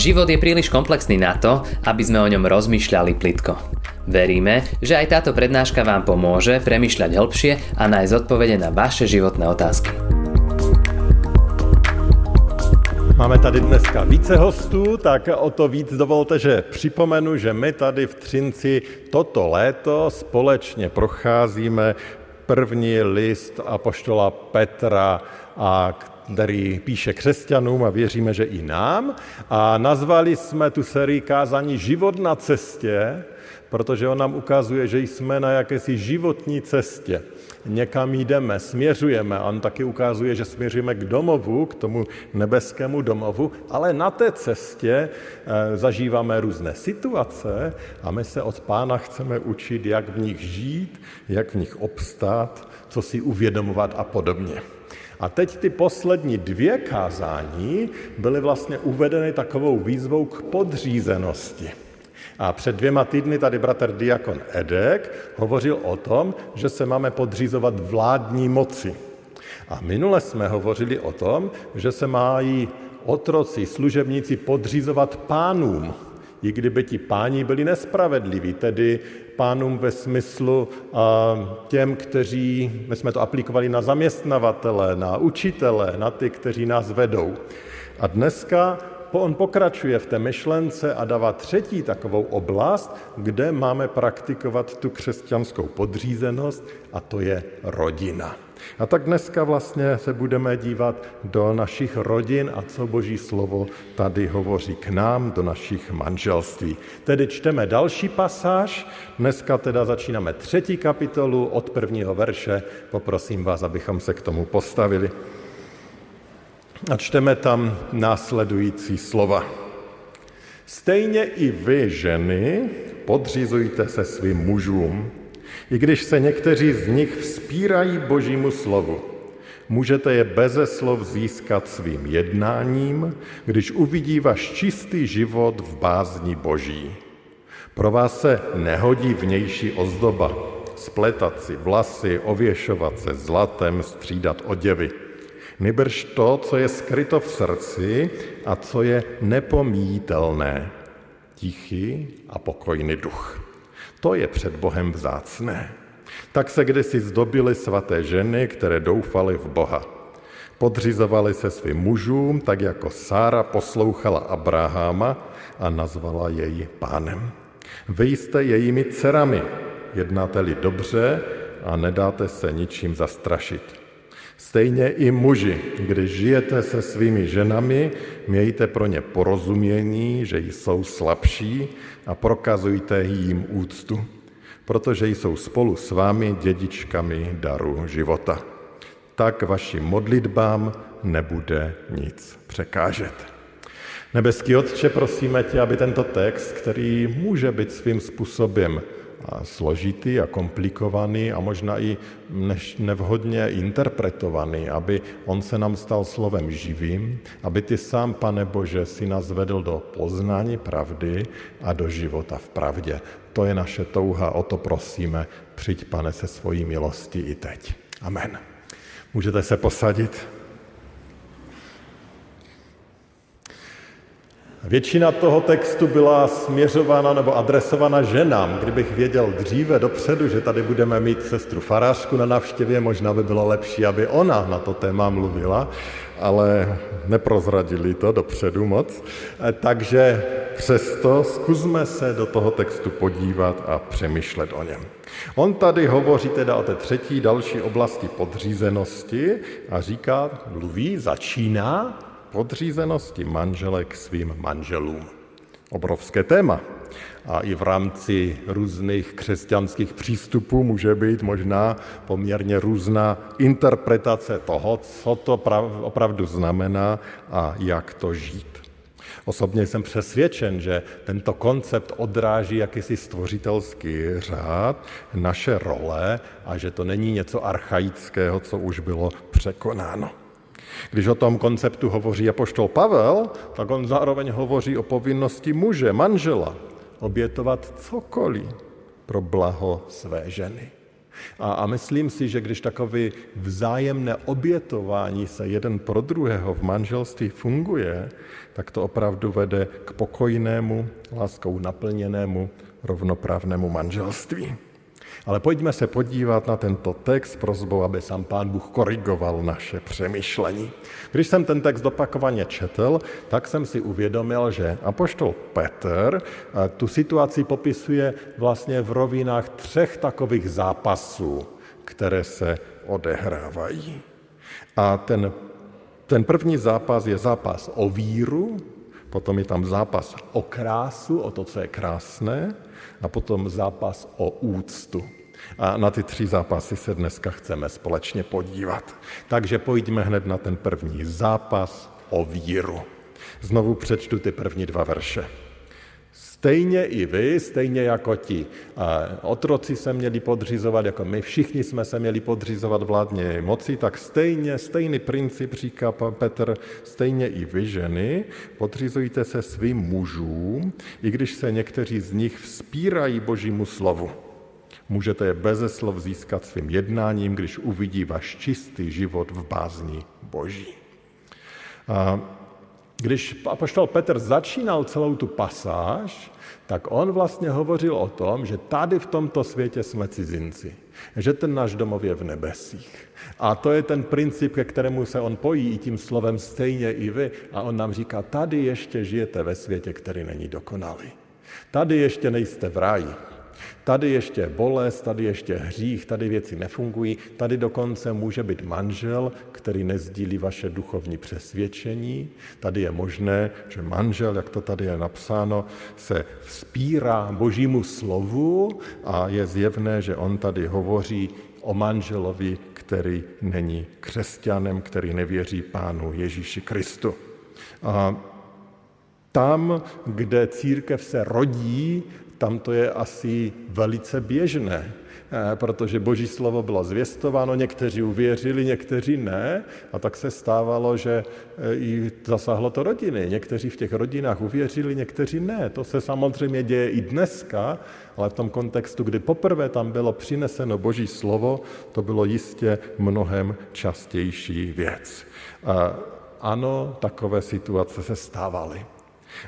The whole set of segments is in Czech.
Život je príliš komplexný na to, aby sme o ňom rozmýšľali plitko. Veríme, že aj táto prednáška vám pomôže premyšľať hĺbšie a nájsť odpovede na vaše životné otázky. Máme tady dneska více hostů, tak o to víc dovolte, že připomenu, že my tady v Třinci toto léto společně procházíme první list apoštola Petra, a který píše křesťanům a věříme, že i nám. A nazvali jsme tu sérii kázání Život na cestě, protože on nám ukazuje, že jsme na jakési životní cestě. Někam jdeme, směřujeme. On taky ukazuje, že směřujeme k domovu, k tomu nebeskému domovu, ale na té cestě eh, zažíváme různé situace a my se od pána chceme učit, jak v nich žít, jak v nich obstát, co si uvědomovat a podobně. A teď ty poslední dvě kázání byly vlastně uvedeny takovou výzvou k podřízenosti. A před dvěma týdny tady bratr Diakon Edek hovořil o tom, že se máme podřízovat vládní moci. A minule jsme hovořili o tom, že se mají otroci, služebníci podřízovat pánům, i kdyby ti páni byli nespravedliví, tedy pánům ve smyslu těm, kteří, my jsme to aplikovali na zaměstnavatele, na učitele, na ty, kteří nás vedou. A dneska on pokračuje v té myšlence a dává třetí takovou oblast, kde máme praktikovat tu křesťanskou podřízenost a to je rodina. A tak dneska vlastně se budeme dívat do našich rodin a co Boží slovo tady hovoří k nám, do našich manželství. Tedy čteme další pasáž, dneska teda začínáme třetí kapitolu od prvního verše, poprosím vás, abychom se k tomu postavili. A čteme tam následující slova. Stejně i vy, ženy, podřizujte se svým mužům, i když se někteří z nich vzpírají božímu slovu. Můžete je beze slov získat svým jednáním, když uvidí váš čistý život v bázni boží. Pro vás se nehodí vnější ozdoba, spletat si vlasy, ověšovat se zlatem, střídat oděvy – Nybrž to, co je skryto v srdci a co je nepomítelné. Tichý a pokojný duch. To je před Bohem vzácné. Tak se kdysi zdobily svaté ženy, které doufaly v Boha. Podřizovali se svým mužům, tak jako Sára poslouchala Abraháma a nazvala jej pánem. Vy jste jejími dcerami, jednáte-li dobře a nedáte se ničím zastrašit. Stejně i muži, když žijete se svými ženami, mějte pro ně porozumění, že jsou slabší a prokazujte jim úctu, protože jsou spolu s vámi dědičkami daru života. Tak vašim modlitbám nebude nic překážet. Nebeský Otče, prosíme tě, aby tento text, který může být svým způsobem složitý a komplikovaný a možná i nevhodně interpretovaný, aby on se nám stal slovem živým, aby ty sám, pane Bože, si nás vedl do poznání pravdy a do života v pravdě. To je naše touha, o to prosíme. Přijď, pane, se svojí milostí i teď. Amen. Můžete se posadit. Většina toho textu byla směřována nebo adresována ženám. Kdybych věděl dříve dopředu, že tady budeme mít sestru farářku na návštěvě, možná by bylo lepší, aby ona na to téma mluvila, ale neprozradili to dopředu moc. Takže přesto zkusme se do toho textu podívat a přemýšlet o něm. On tady hovoří teda o té třetí další oblasti podřízenosti a říká, mluví, začíná podřízenosti manželek svým manželům. Obrovské téma. A i v rámci různých křesťanských přístupů může být možná poměrně různá interpretace toho, co to opravdu znamená a jak to žít. Osobně jsem přesvědčen, že tento koncept odráží jakýsi stvořitelský řád, naše role a že to není něco archaického, co už bylo překonáno. Když o tom konceptu hovoří apoštol Pavel, tak on zároveň hovoří o povinnosti muže, manžela, obětovat cokoliv pro blaho své ženy. A, a myslím si, že když takové vzájemné obětování se jeden pro druhého v manželství funguje, tak to opravdu vede k pokojnému, láskou naplněnému, rovnoprávnému manželství. Ale pojďme se podívat na tento text prozbou, aby sám Pán Bůh korigoval naše přemýšlení. Když jsem ten text opakovaně četl, tak jsem si uvědomil, že apoštol Petr eh, tu situaci popisuje vlastně v rovinách třech takových zápasů, které se odehrávají. A ten, ten první zápas je zápas o víru, potom je tam zápas o krásu, o to, co je krásné, a potom zápas o úctu. A na ty tři zápasy se dneska chceme společně podívat. Takže pojďme hned na ten první zápas o víru. Znovu přečtu ty první dva verše. Stejně i vy, stejně jako ti otroci se měli podřizovat, jako my všichni jsme se měli podřizovat vládně moci, tak stejně, stejný princip říká Petr, stejně i vy ženy, podřizujte se svým mužům, i když se někteří z nich vzpírají božímu slovu. Můžete je beze slov získat svým jednáním, když uvidí váš čistý život v bázni boží. A když apoštol Petr začínal celou tu pasáž, tak on vlastně hovořil o tom, že tady v tomto světě jsme cizinci, že ten náš domov je v nebesích. A to je ten princip, ke kterému se on pojí i tím slovem stejně i vy. A on nám říká, tady ještě žijete ve světě, který není dokonalý. Tady ještě nejste v ráji. Tady ještě bolest, tady ještě hřích, tady věci nefungují, tady dokonce může být manžel, který nezdílí vaše duchovní přesvědčení. Tady je možné, že manžel, jak to tady je napsáno, se vzpírá božímu slovu a je zjevné, že on tady hovoří o manželovi, který není křesťanem, který nevěří Pánu Ježíši Kristu. A tam, kde církev se rodí, tam to je asi velice běžné, eh, protože boží slovo bylo zvěstováno, někteří uvěřili, někteří ne, a tak se stávalo, že eh, i zasáhlo to rodiny. Někteří v těch rodinách uvěřili, někteří ne. To se samozřejmě děje i dneska, ale v tom kontextu, kdy poprvé tam bylo přineseno boží slovo, to bylo jistě mnohem častější věc. A ano, takové situace se stávaly.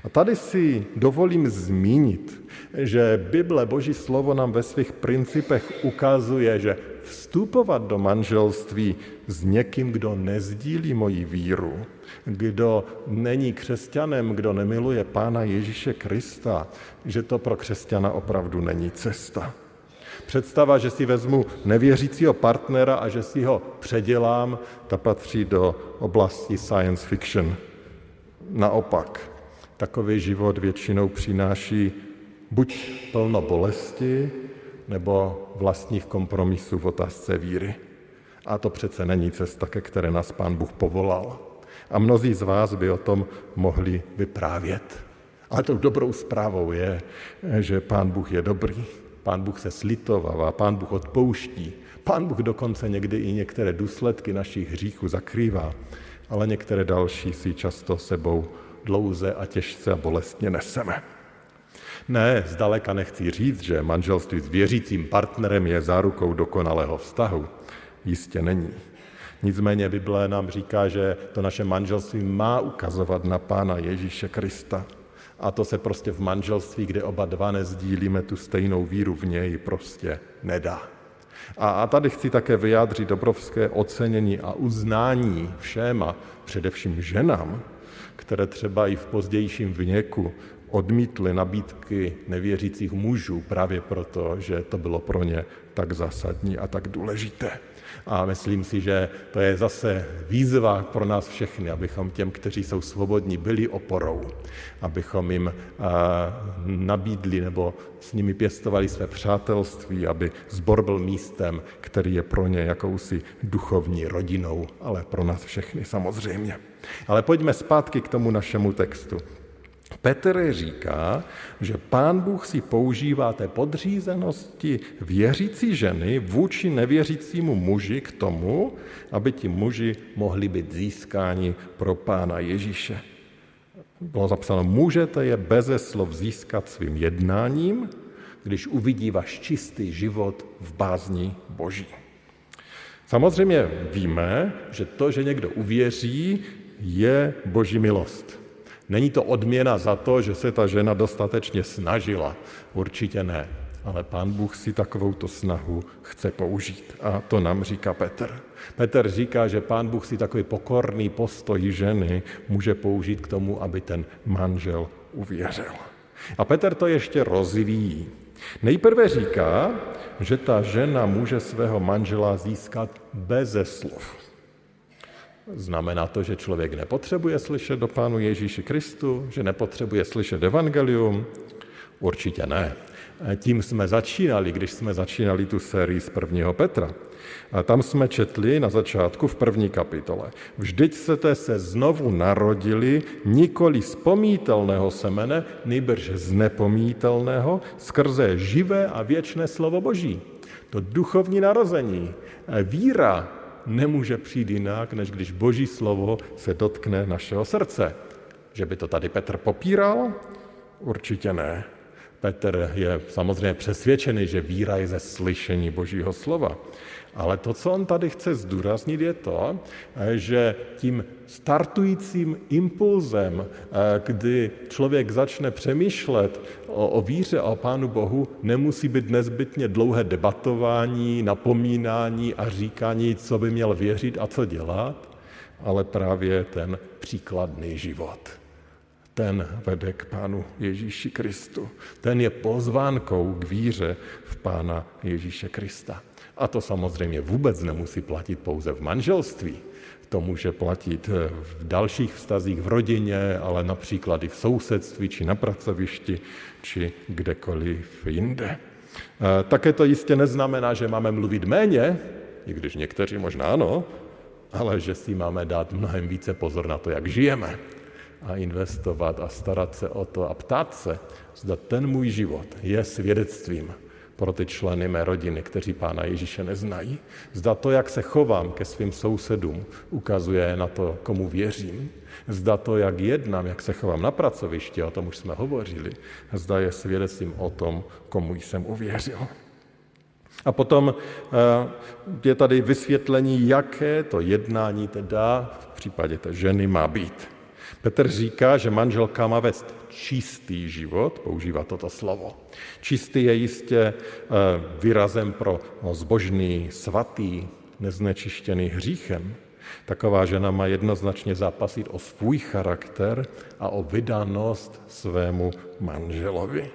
A tady si dovolím zmínit, že Bible, Boží slovo nám ve svých principech ukazuje, že vstupovat do manželství s někým, kdo nezdílí moji víru, kdo není křesťanem, kdo nemiluje Pána Ježíše Krista, že to pro křesťana opravdu není cesta. Představa, že si vezmu nevěřícího partnera a že si ho předělám, ta patří do oblasti science fiction. Naopak, takový život většinou přináší buď plno bolesti, nebo vlastních kompromisů v otázce víry. A to přece není cesta, ke které nás Pán Bůh povolal. A mnozí z vás by o tom mohli vyprávět. Ale tou dobrou zprávou je, že Pán Bůh je dobrý. Pán Bůh se slitovává, Pán Bůh odpouští. Pán Bůh dokonce někdy i některé důsledky našich hříchů zakrývá, ale některé další si často sebou dlouze a těžce a bolestně neseme. Ne, zdaleka nechci říct, že manželství s věřícím partnerem je zárukou dokonalého vztahu. Jistě není. Nicméně Bible nám říká, že to naše manželství má ukazovat na Pána Ježíše Krista. A to se prostě v manželství, kde oba dva nezdílíme tu stejnou víru v něj, prostě nedá. A, tady chci také vyjádřit obrovské ocenění a uznání všem a především ženám, které třeba i v pozdějším věku odmítly nabídky nevěřících mužů právě proto, že to bylo pro ně tak zásadní a tak důležité. A myslím si, že to je zase výzva pro nás všechny, abychom těm, kteří jsou svobodní, byli oporou, abychom jim nabídli nebo s nimi pěstovali své přátelství, aby zbor byl místem, který je pro ně jakousi duchovní rodinou, ale pro nás všechny samozřejmě. Ale pojďme zpátky k tomu našemu textu. Petr říká, že pán Bůh si používá té podřízenosti věřící ženy vůči nevěřícímu muži k tomu, aby ti muži mohli být získáni pro pána Ježíše. Bylo zapsáno, můžete je beze slov získat svým jednáním, když uvidí váš čistý život v bázni Boží. Samozřejmě víme, že to, že někdo uvěří, je Boží milost. Není to odměna za to, že se ta žena dostatečně snažila. Určitě ne. Ale pán Bůh si takovouto snahu chce použít. A to nám říká Petr. Petr říká, že pán Bůh si takový pokorný postoj ženy může použít k tomu, aby ten manžel uvěřil. A Petr to ještě rozvíjí. Nejprve říká, že ta žena může svého manžela získat beze slov. Znamená to, že člověk nepotřebuje slyšet do Pánu Ježíši Kristu, že nepotřebuje slyšet evangelium? Určitě ne. Tím jsme začínali, když jsme začínali tu sérii z prvního Petra. A tam jsme četli na začátku v první kapitole. Vždyť jste se znovu narodili nikoli z pomítelného semene, nejbrž z nepomítelného, skrze živé a věčné slovo Boží. To duchovní narození, víra nemůže přijít jinak, než když Boží slovo se dotkne našeho srdce. Že by to tady Petr popíral? Určitě ne. Petr je samozřejmě přesvědčený, že víra je ze slyšení Božího slova. Ale to, co on tady chce zdůraznit, je to, že tím startujícím impulzem, kdy člověk začne přemýšlet o, o víře a o Pánu Bohu, nemusí být nezbytně dlouhé debatování, napomínání a říkání, co by měl věřit a co dělat, ale právě ten příkladný život ten vede k Pánu Ježíši Kristu. Ten je pozvánkou k víře v Pána Ježíše Krista. A to samozřejmě vůbec nemusí platit pouze v manželství. To může platit v dalších vztazích v rodině, ale například i v sousedství, či na pracovišti, či kdekoliv jinde. Také to jistě neznamená, že máme mluvit méně, i když někteří možná ano, ale že si máme dát mnohem více pozor na to, jak žijeme a investovat a starat se o to a ptát se, zda ten můj život je svědectvím pro ty členy mé rodiny, kteří Pána Ježíše neznají. Zda to, jak se chovám ke svým sousedům, ukazuje na to, komu věřím. Zda to, jak jednám, jak se chovám na pracovišti, o tom už jsme hovořili, zda je svědectvím o tom, komu jsem uvěřil. A potom eh, je tady vysvětlení, jaké to jednání teda v případě té ženy má být. Petr říká, že manželka má vést čistý život, používá toto slovo. Čistý je jistě eh, výrazem pro zbožný, svatý, neznečištěný hříchem. Taková žena má jednoznačně zápasit o svůj charakter a o vydanost svému manželovi.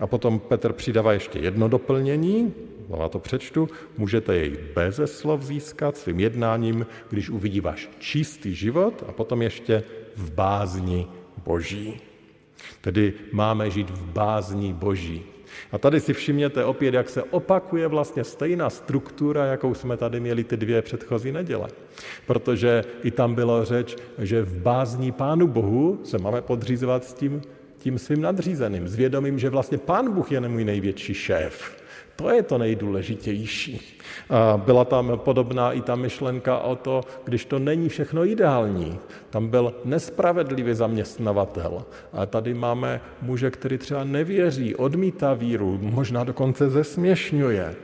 A potom Petr přidává ještě jedno doplnění, znova to přečtu, můžete jej beze slov získat svým jednáním, když uvidí váš čistý život a potom ještě v bázni Boží. Tedy máme žít v bázni Boží. A tady si všimněte opět, jak se opakuje vlastně stejná struktura, jakou jsme tady měli ty dvě předchozí neděle. Protože i tam bylo řeč, že v bázni Pánu Bohu se máme podřízovat s tím, tím svým nadřízeným, s vědomím, že vlastně Pán Bůh je můj největší šéf. To je to nejdůležitější. Byla tam podobná i ta myšlenka o to, když to není všechno ideální. Tam byl nespravedlivý zaměstnavatel. A tady máme muže, který třeba nevěří, odmítá víru, možná dokonce zesměšňuje.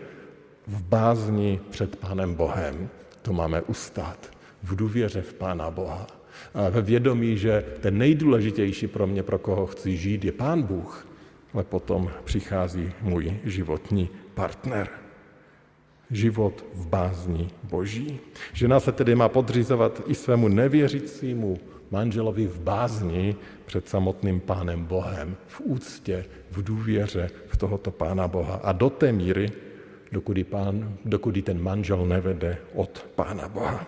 V bázni před Pánem Bohem to máme ustát. V důvěře v Pána Boha. A ve vědomí, že ten nejdůležitější pro mě, pro koho chci žít, je Pán Bůh, ale potom přichází můj životní partner. Život v bázni Boží. Žena se tedy má podřizovat i svému nevěřícímu manželovi v bázni před samotným Pánem Bohem, v úctě, v důvěře v tohoto Pána Boha. A do té míry, dokud, pán, ten manžel nevede od Pána Boha.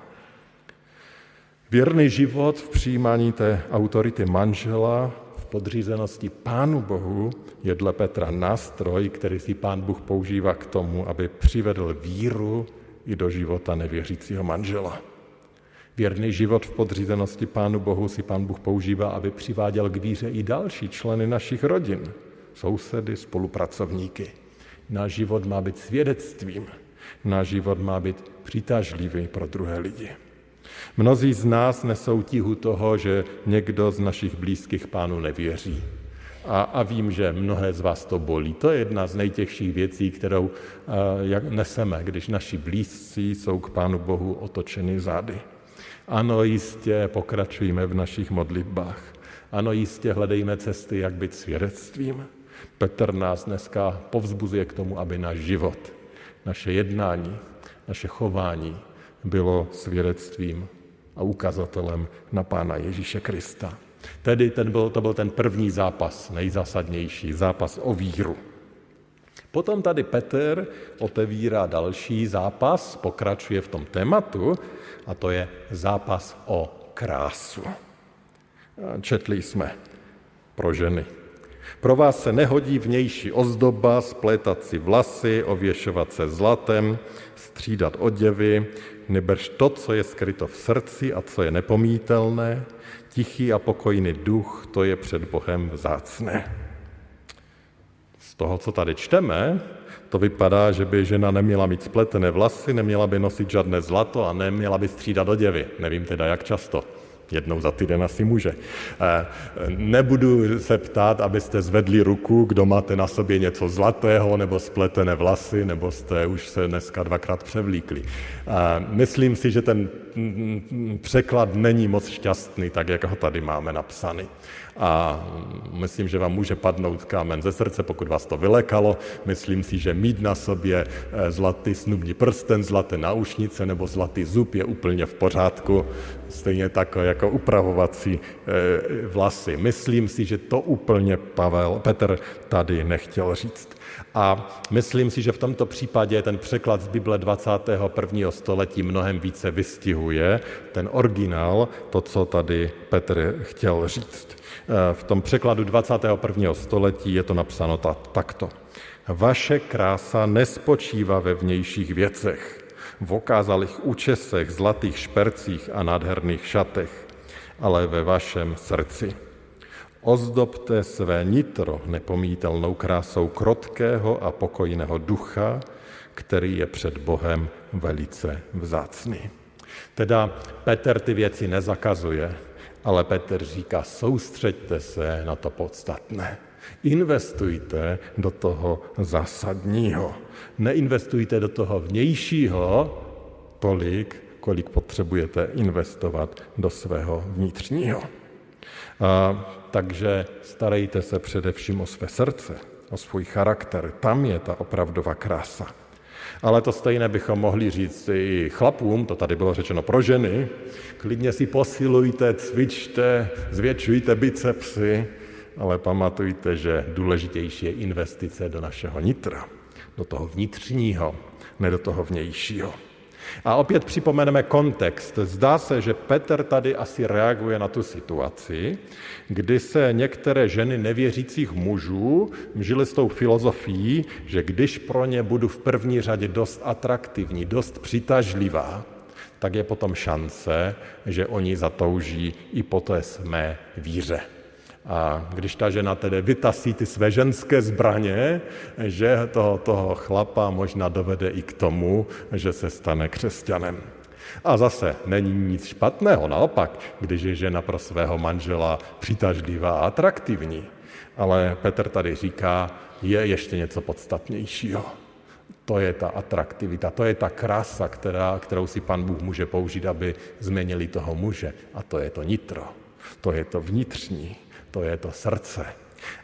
Věrný život v přijímání té autority manžela podřízenosti Pánu Bohu je dle Petra nástroj, který si Pán Bůh používá k tomu, aby přivedl víru i do života nevěřícího manžela. Věrný život v podřízenosti Pánu Bohu si Pán Bůh používá, aby přiváděl k víře i další členy našich rodin, sousedy, spolupracovníky. Náš život má být svědectvím, náš život má být přitažlivý pro druhé lidi. Mnozí z nás nesou tíhu toho, že někdo z našich blízkých pánu nevěří. A, a vím, že mnohé z vás to bolí. To je jedna z nejtěžších věcí, kterou uh, jak neseme, když naši blízcí jsou k Pánu Bohu otočeni zády. Ano, jistě pokračujeme v našich modlitbách. Ano, jistě hledejme cesty, jak být svědectvím. Petr nás dneska povzbuzuje k tomu, aby náš život, naše jednání, naše chování bylo svědectvím a ukazatelem na Pána Ježíše Krista. Tedy ten byl, to byl ten první zápas, nejzásadnější, zápas o víru. Potom tady Petr otevírá další zápas, pokračuje v tom tématu, a to je zápas o krásu. Četli jsme pro ženy. Pro vás se nehodí vnější ozdoba, splétat si vlasy, ověšovat se zlatem, střídat oděvy, nebrž to, co je skryto v srdci a co je nepomítelné, tichý a pokojný duch, to je před Bohem vzácné. Z toho, co tady čteme, to vypadá, že by žena neměla mít spletené vlasy, neměla by nosit žádné zlato a neměla by střídat oděvy. Nevím teda, jak často jednou za týden asi může. Eh, nebudu se ptát, abyste zvedli ruku, kdo máte na sobě něco zlatého, nebo spletené vlasy, nebo jste už se dneska dvakrát převlíkli. Eh, myslím si, že ten překlad není moc šťastný, tak jak ho tady máme napsaný a myslím, že vám může padnout kámen ze srdce, pokud vás to vylekalo. Myslím si, že mít na sobě eh, zlatý snubní prsten, zlaté náušnice nebo zlatý zub je úplně v pořádku, stejně tak jako upravovací eh, vlasy. Myslím si, že to úplně Pavel, Petr tady nechtěl říct. A myslím si, že v tomto případě ten překlad z Bible 21. století mnohem více vystihuje ten originál, to, co tady Petr chtěl říct. V tom překladu 21. století je to napsáno takto. Vaše krása nespočívá ve vnějších věcech, v okázalých účesech, zlatých špercích a nádherných šatech, ale ve vašem srdci. Ozdobte své nitro nepomítelnou krásou krotkého a pokojného ducha, který je před Bohem velice vzácný. Teda Petr ty věci nezakazuje, ale Petr říká, soustřeďte se na to podstatné. Investujte do toho zásadního. Neinvestujte do toho vnějšího tolik, kolik potřebujete investovat do svého vnitřního. A, takže starejte se především o své srdce, o svůj charakter. Tam je ta opravdová krása. Ale to stejné bychom mohli říct i chlapům, to tady bylo řečeno pro ženy, klidně si posilujte, cvičte, zvětšujte bicepsy, ale pamatujte, že důležitější je investice do našeho nitra, do toho vnitřního, ne do toho vnějšího. A opět připomeneme kontext. Zdá se, že Petr tady asi reaguje na tu situaci, kdy se některé ženy nevěřících mužů žily s tou filozofií, že když pro ně budu v první řadě dost atraktivní, dost přitažlivá, tak je potom šance, že oni zatouží i po té mé víře. A když ta žena tedy vytasí ty své ženské zbraně, že toho, toho chlapa možná dovede i k tomu, že se stane křesťanem. A zase není nic špatného, naopak, když je žena pro svého manžela přitažlivá a atraktivní. Ale Petr tady říká, je ještě něco podstatnějšího. To je ta atraktivita, to je ta krása, která, kterou si pan Bůh může použít, aby změnili toho muže. A to je to nitro, to je to vnitřní to je to srdce.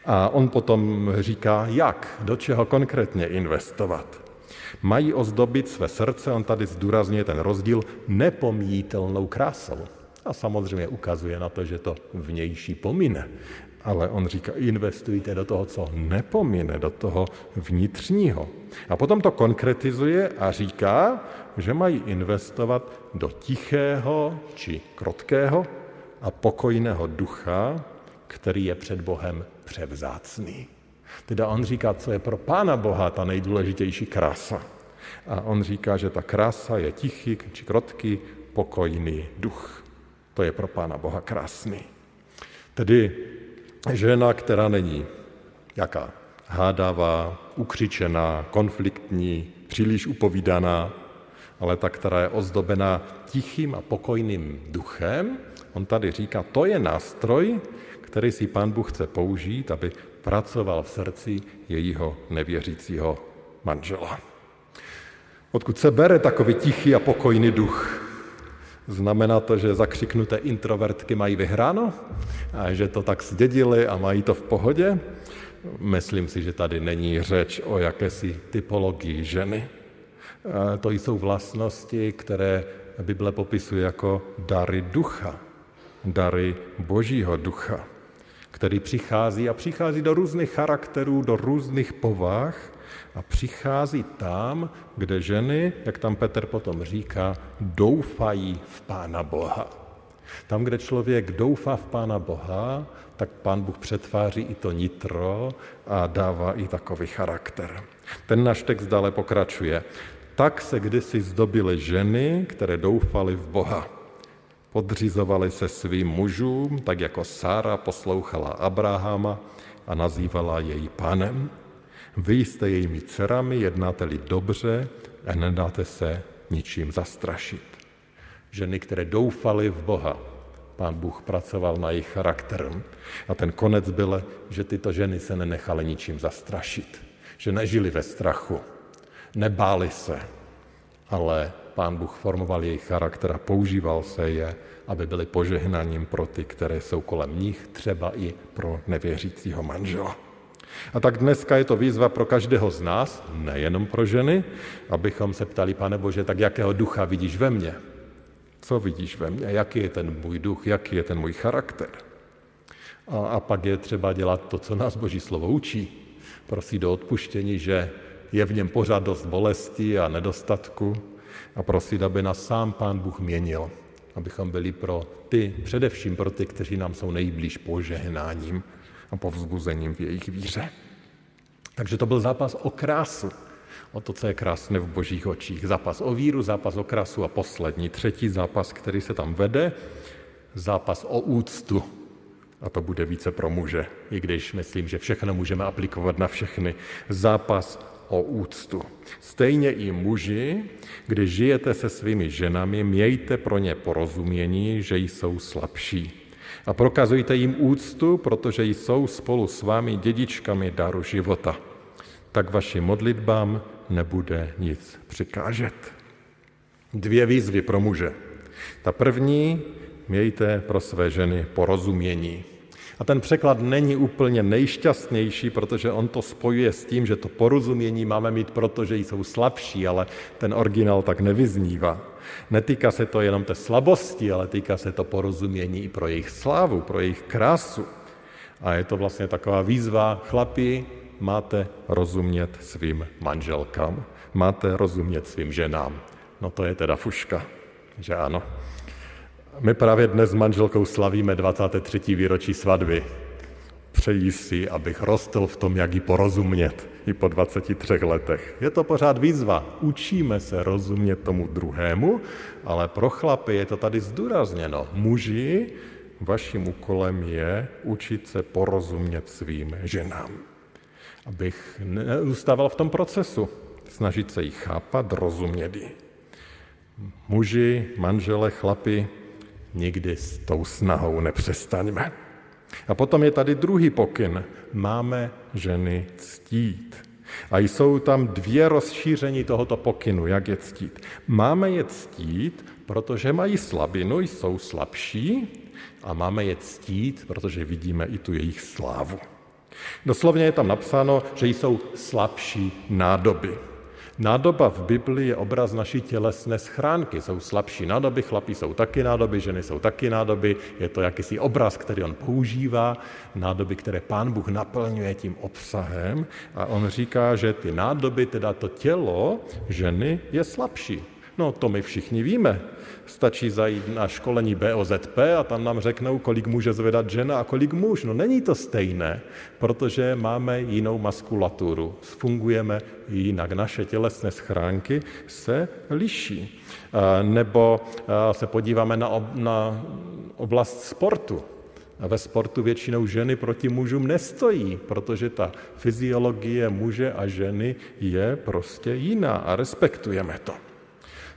A on potom říká, jak, do čeho konkrétně investovat. Mají ozdobit své srdce, on tady zdůrazňuje ten rozdíl, nepomíjitelnou krásou. A samozřejmě ukazuje na to, že to vnější pomine. Ale on říká, investujte do toho, co nepomine, do toho vnitřního. A potom to konkretizuje a říká, že mají investovat do tichého či krotkého a pokojného ducha, který je před Bohem převzácný. Teda on říká, co je pro Pána Boha ta nejdůležitější krása. A on říká, že ta krása je tichý či krotký, pokojný duch. To je pro Pána Boha krásný. Tedy žena, která není jaká? Hádavá, ukřičená, konfliktní, příliš upovídaná, ale ta, která je ozdobená tichým a pokojným duchem, on tady říká, to je nástroj, který si pán Bůh chce použít, aby pracoval v srdci jejího nevěřícího manžela. Odkud se bere takový tichý a pokojný duch? Znamená to, že zakřiknuté introvertky mají vyhráno? A že to tak zdědili a mají to v pohodě? Myslím si, že tady není řeč o jakési typologii ženy. To jsou vlastnosti, které Bible popisuje jako dary ducha, dary božího ducha, který přichází a přichází do různých charakterů, do různých povách a přichází tam, kde ženy, jak tam Petr potom říká, doufají v Pána Boha. Tam, kde člověk doufá v Pána Boha, tak Pán Bůh přetváří i to nitro a dává i takový charakter. Ten náš text dále pokračuje. Tak se kdysi zdobily ženy, které doufaly v Boha. Podřizovaly se svým mužům, tak jako Sára poslouchala Abrahama a nazývala jej panem. Vy jste jejími dcerami, jednáte-li dobře a nedáte se ničím zastrašit. Ženy, které doufaly v Boha, pán Bůh pracoval na jejich charakterem. A ten konec byl, že tyto ženy se nenechaly ničím zastrašit. Že nežili ve strachu, nebáli se, ale pán Bůh formoval jejich charakter a používal se je, aby byly požehnaním pro ty, které jsou kolem nich, třeba i pro nevěřícího manžela. A tak dneska je to výzva pro každého z nás, nejenom pro ženy, abychom se ptali, pane Bože, tak jakého ducha vidíš ve mně? Co vidíš ve mně? Jaký je ten můj duch? Jaký je ten můj charakter? A, a pak je třeba dělat to, co nás Boží slovo učí. Prosit do odpuštění, že je v něm pořád dost bolesti a nedostatku a prosit, aby nás sám Pán Bůh měnil, abychom byli pro ty, především pro ty, kteří nám jsou nejblíž požehnáním a povzbuzením v jejich víře. Takže to byl zápas o krásu, o to, co je krásné v božích očích. Zápas o víru, zápas o krásu a poslední, třetí zápas, který se tam vede, zápas o úctu. A to bude více pro muže, i když myslím, že všechno můžeme aplikovat na všechny. Zápas o úctu. Stejně i muži, když žijete se svými ženami, mějte pro ně porozumění, že jsou slabší a prokazujte jim úctu, protože jsou spolu s vámi dědičkami daru života. Tak vašim modlitbám nebude nic přikážet. Dvě výzvy pro muže. Ta první, mějte pro své ženy porozumění. A ten překlad není úplně nejšťastnější, protože on to spojuje s tím, že to porozumění máme mít proto, že jsou slabší, ale ten originál tak nevyznívá. Netýká se to jenom té slabosti, ale týká se to porozumění i pro jejich slávu, pro jejich krásu. A je to vlastně taková výzva, chlapi, máte rozumět svým manželkám, máte rozumět svým ženám. No to je teda fuška, že ano. My právě dnes s manželkou slavíme 23. výročí svatby. Přeji si, abych rostl v tom, jak ji porozumět i po 23 letech. Je to pořád výzva. Učíme se rozumět tomu druhému, ale pro chlapy je to tady zdůrazněno. Muži, vaším úkolem je učit se porozumět svým ženám. Abych nezůstával v tom procesu. Snažit se jich chápat, rozumět ji. Muži, manžele, chlapi, nikdy s tou snahou nepřestaňme. A potom je tady druhý pokyn. Máme ženy ctít. A jsou tam dvě rozšíření tohoto pokynu, jak je ctít. Máme je ctít, protože mají slabinu, jsou slabší, a máme je ctít, protože vidíme i tu jejich slávu. Doslovně je tam napsáno, že jsou slabší nádoby. Nádoba v Biblii je obraz naší tělesné schránky. Jsou slabší nádoby, chlapí jsou taky nádoby, ženy jsou taky nádoby. Je to jakýsi obraz, který on používá, nádoby, které pán Bůh naplňuje tím obsahem. A on říká, že ty nádoby, teda to tělo ženy, je slabší. No to my všichni víme. Stačí zajít na školení BOZP a tam nám řeknou, kolik může zvedat žena a kolik muž. No není to stejné, protože máme jinou maskulaturu, fungujeme jinak. Naše tělesné schránky se liší. Nebo se podíváme na, ob, na oblast sportu. A ve sportu většinou ženy proti mužům nestojí, protože ta fyziologie muže a ženy je prostě jiná a respektujeme to.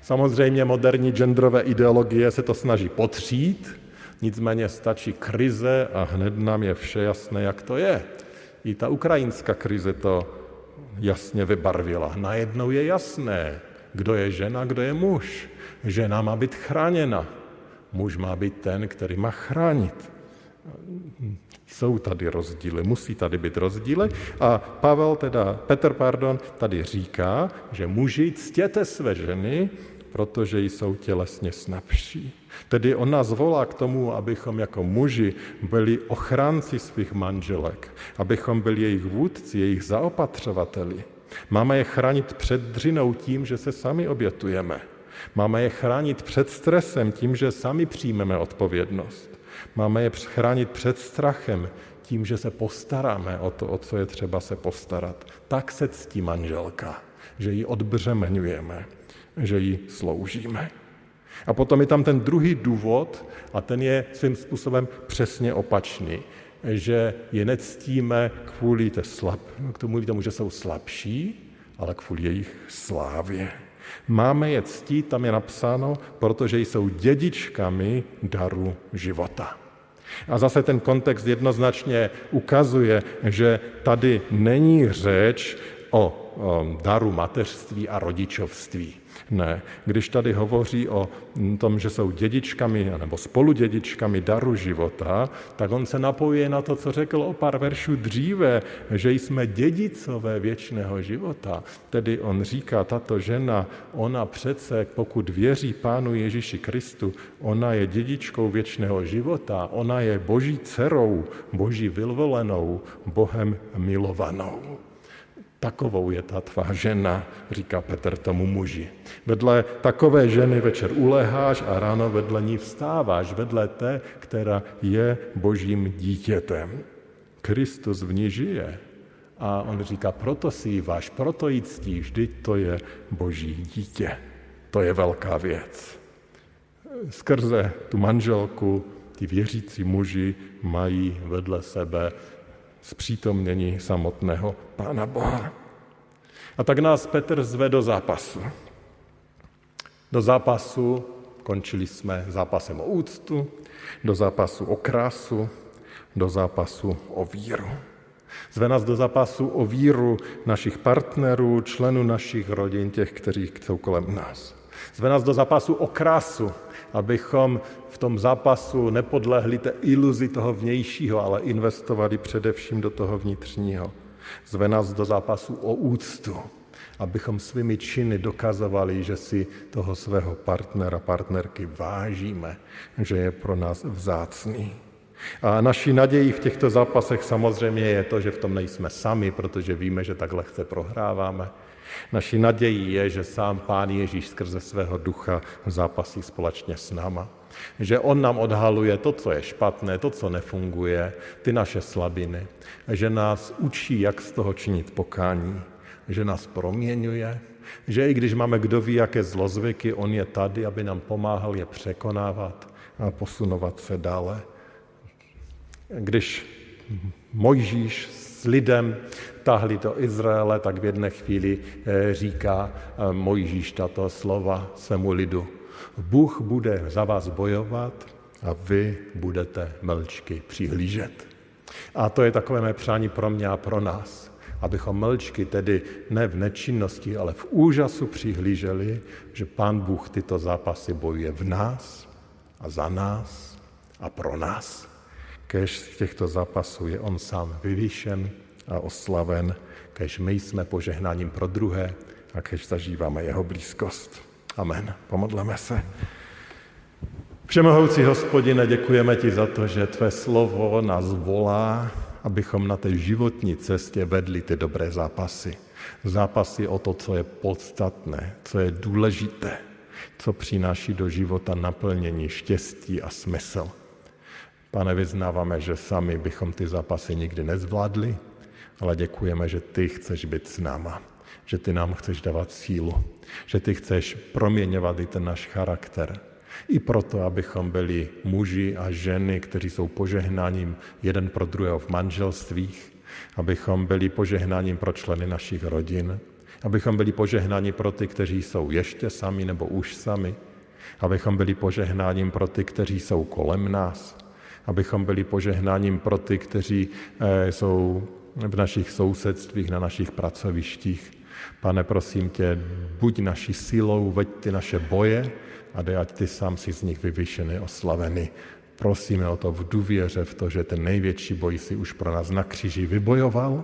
Samozřejmě moderní genderové ideologie se to snaží potřít, nicméně stačí krize a hned nám je vše jasné, jak to je. I ta ukrajinská krize to jasně vybarvila. Najednou je jasné, kdo je žena, kdo je muž. Žena má být chráněna. Muž má být ten, který má chránit. Jsou tady rozdíly, musí tady být rozdíly. A Pavel, teda Petr, pardon, tady říká, že muži ctěte své ženy, protože jsou tělesně snabší. Tedy on nás volá k tomu, abychom jako muži byli ochránci svých manželek, abychom byli jejich vůdci, jejich zaopatřovateli. Máme je chránit před dřinou tím, že se sami obětujeme. Máme je chránit před stresem tím, že sami přijmeme odpovědnost. Máme je chránit před strachem tím, že se postaráme o to, o co je třeba se postarat. Tak se ctí manželka, že ji odbřemenujeme, že ji sloužíme. A potom je tam ten druhý důvod, a ten je svým způsobem přesně opačný, že je nectíme kvůli, té slab, kvůli tomu, že jsou slabší, ale kvůli jejich slávě. Máme je ctít, tam je napsáno, protože jsou dědičkami daru života. A zase ten kontext jednoznačně ukazuje, že tady není řeč o daru mateřství a rodičovství. Ne, když tady hovoří o tom, že jsou dědičkami nebo spoludědičkami daru života, tak on se napojuje na to, co řekl o pár veršů dříve, že jsme dědicové věčného života. Tedy on říká, tato žena, ona přece, pokud věří Pánu Ježíši Kristu, ona je dědičkou věčného života, ona je boží dcerou, boží vyvolenou, Bohem milovanou. Takovou je ta tvá žena, říká Petr tomu muži. Vedle takové ženy večer uleháš a ráno vedle ní vstáváš, vedle té, která je božím dítětem. Kristus v ní žije. A on říká, proto si ji váš, proto ji ctí, vždyť to je boží dítě. To je velká věc. Skrze tu manželku ti věřící muži mají vedle sebe zpřítomnění samotného Pána Boha. A tak nás Petr zve do zápasu. Do zápasu, končili jsme zápasem o úctu, do zápasu o krásu, do zápasu o víru. Zve nás do zápasu o víru našich partnerů, členů našich rodin, těch, kteří jsou kolem nás. Zve nás do zápasu o krásu, abychom v tom zápasu nepodlehli té iluzi toho vnějšího, ale investovali především do toho vnitřního. Zve nás do zápasu o úctu, abychom svými činy dokazovali, že si toho svého partnera, partnerky vážíme, že je pro nás vzácný. A naší nadějí v těchto zápasech samozřejmě je to, že v tom nejsme sami, protože víme, že tak lehce prohráváme, Naší nadějí je, že sám Pán Ježíš skrze svého ducha zápasí společně s náma. Že On nám odhaluje to, co je špatné, to, co nefunguje, ty naše slabiny. Že nás učí, jak z toho činit pokání. Že nás proměňuje. Že i když máme kdo ví, jaké zlozvyky, On je tady, aby nám pomáhal je překonávat a posunovat se dále. Když Mojžíš s lidem tahli do Izraele, tak v jedné chvíli eh, říká eh, Mojžíš tato slova svému lidu. Bůh bude za vás bojovat a vy budete mlčky přihlížet. A to je takové mé přání pro mě a pro nás, abychom mlčky, tedy ne v nečinnosti, ale v úžasu přihlíželi, že Pán Bůh tyto zápasy bojuje v nás a za nás a pro nás. Kež z těchto zápasů je on sám vyvýšen a oslaven, kež my jsme požehnáním pro druhé a kež zažíváme jeho blízkost. Amen. Pomodleme se. Všemohoucí hospodine, děkujeme ti za to, že tvé slovo nás volá, abychom na té životní cestě vedli ty dobré zápasy. Zápasy o to, co je podstatné, co je důležité, co přináší do života naplnění, štěstí a smysl. Pane, vyznáváme, že sami bychom ty zápasy nikdy nezvládli, ale děkujeme, že ty chceš být s náma, že ty nám chceš dávat sílu, že ty chceš proměňovat i ten náš charakter. I proto, abychom byli muži a ženy, kteří jsou požehnáním jeden pro druhého v manželstvích, abychom byli požehnáním pro členy našich rodin, abychom byli požehnáni pro ty, kteří jsou ještě sami nebo už sami, abychom byli požehnáním pro ty, kteří jsou kolem nás, abychom byli požehnáním pro ty, kteří eh, jsou v našich sousedstvích, na našich pracovištích. Pane, prosím tě, buď naší silou, veď ty naše boje a dej, ať ty sám si z nich vyvyšený, oslavený. Prosíme o to v důvěře, v to, že ten největší boj si už pro nás na kříži vybojoval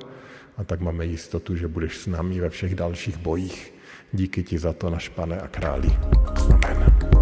a tak máme jistotu, že budeš s námi ve všech dalších bojích. Díky ti za to, naš pane a králi. Amen.